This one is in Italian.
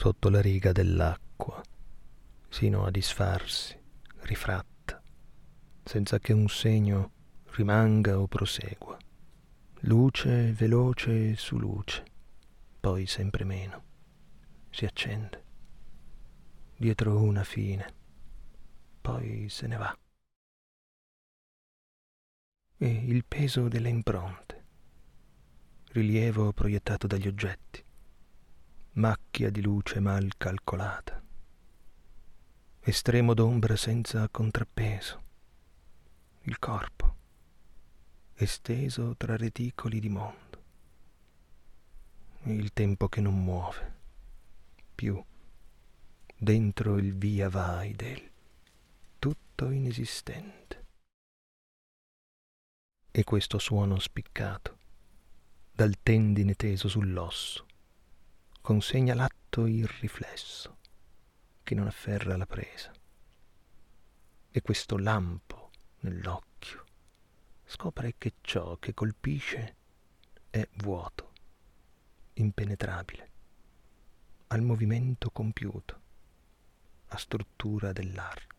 sotto la riga dell'acqua, sino a disfarsi, rifratta, senza che un segno rimanga o prosegua. Luce veloce su luce, poi sempre meno, si accende, dietro una fine, poi se ne va. E il peso delle impronte, rilievo proiettato dagli oggetti, macchia di luce mal calcolata, estremo d'ombra senza contrappeso, il corpo esteso tra reticoli di mondo. Il tempo che non muove più dentro il via vai del tutto inesistente. E questo suono spiccato, dal tendine teso sull'osso, consegna l'atto irriflesso che non afferra la presa. E questo lampo nell'occhio scopre che ciò che colpisce è vuoto, impenetrabile, al movimento compiuto, a struttura dell'arte.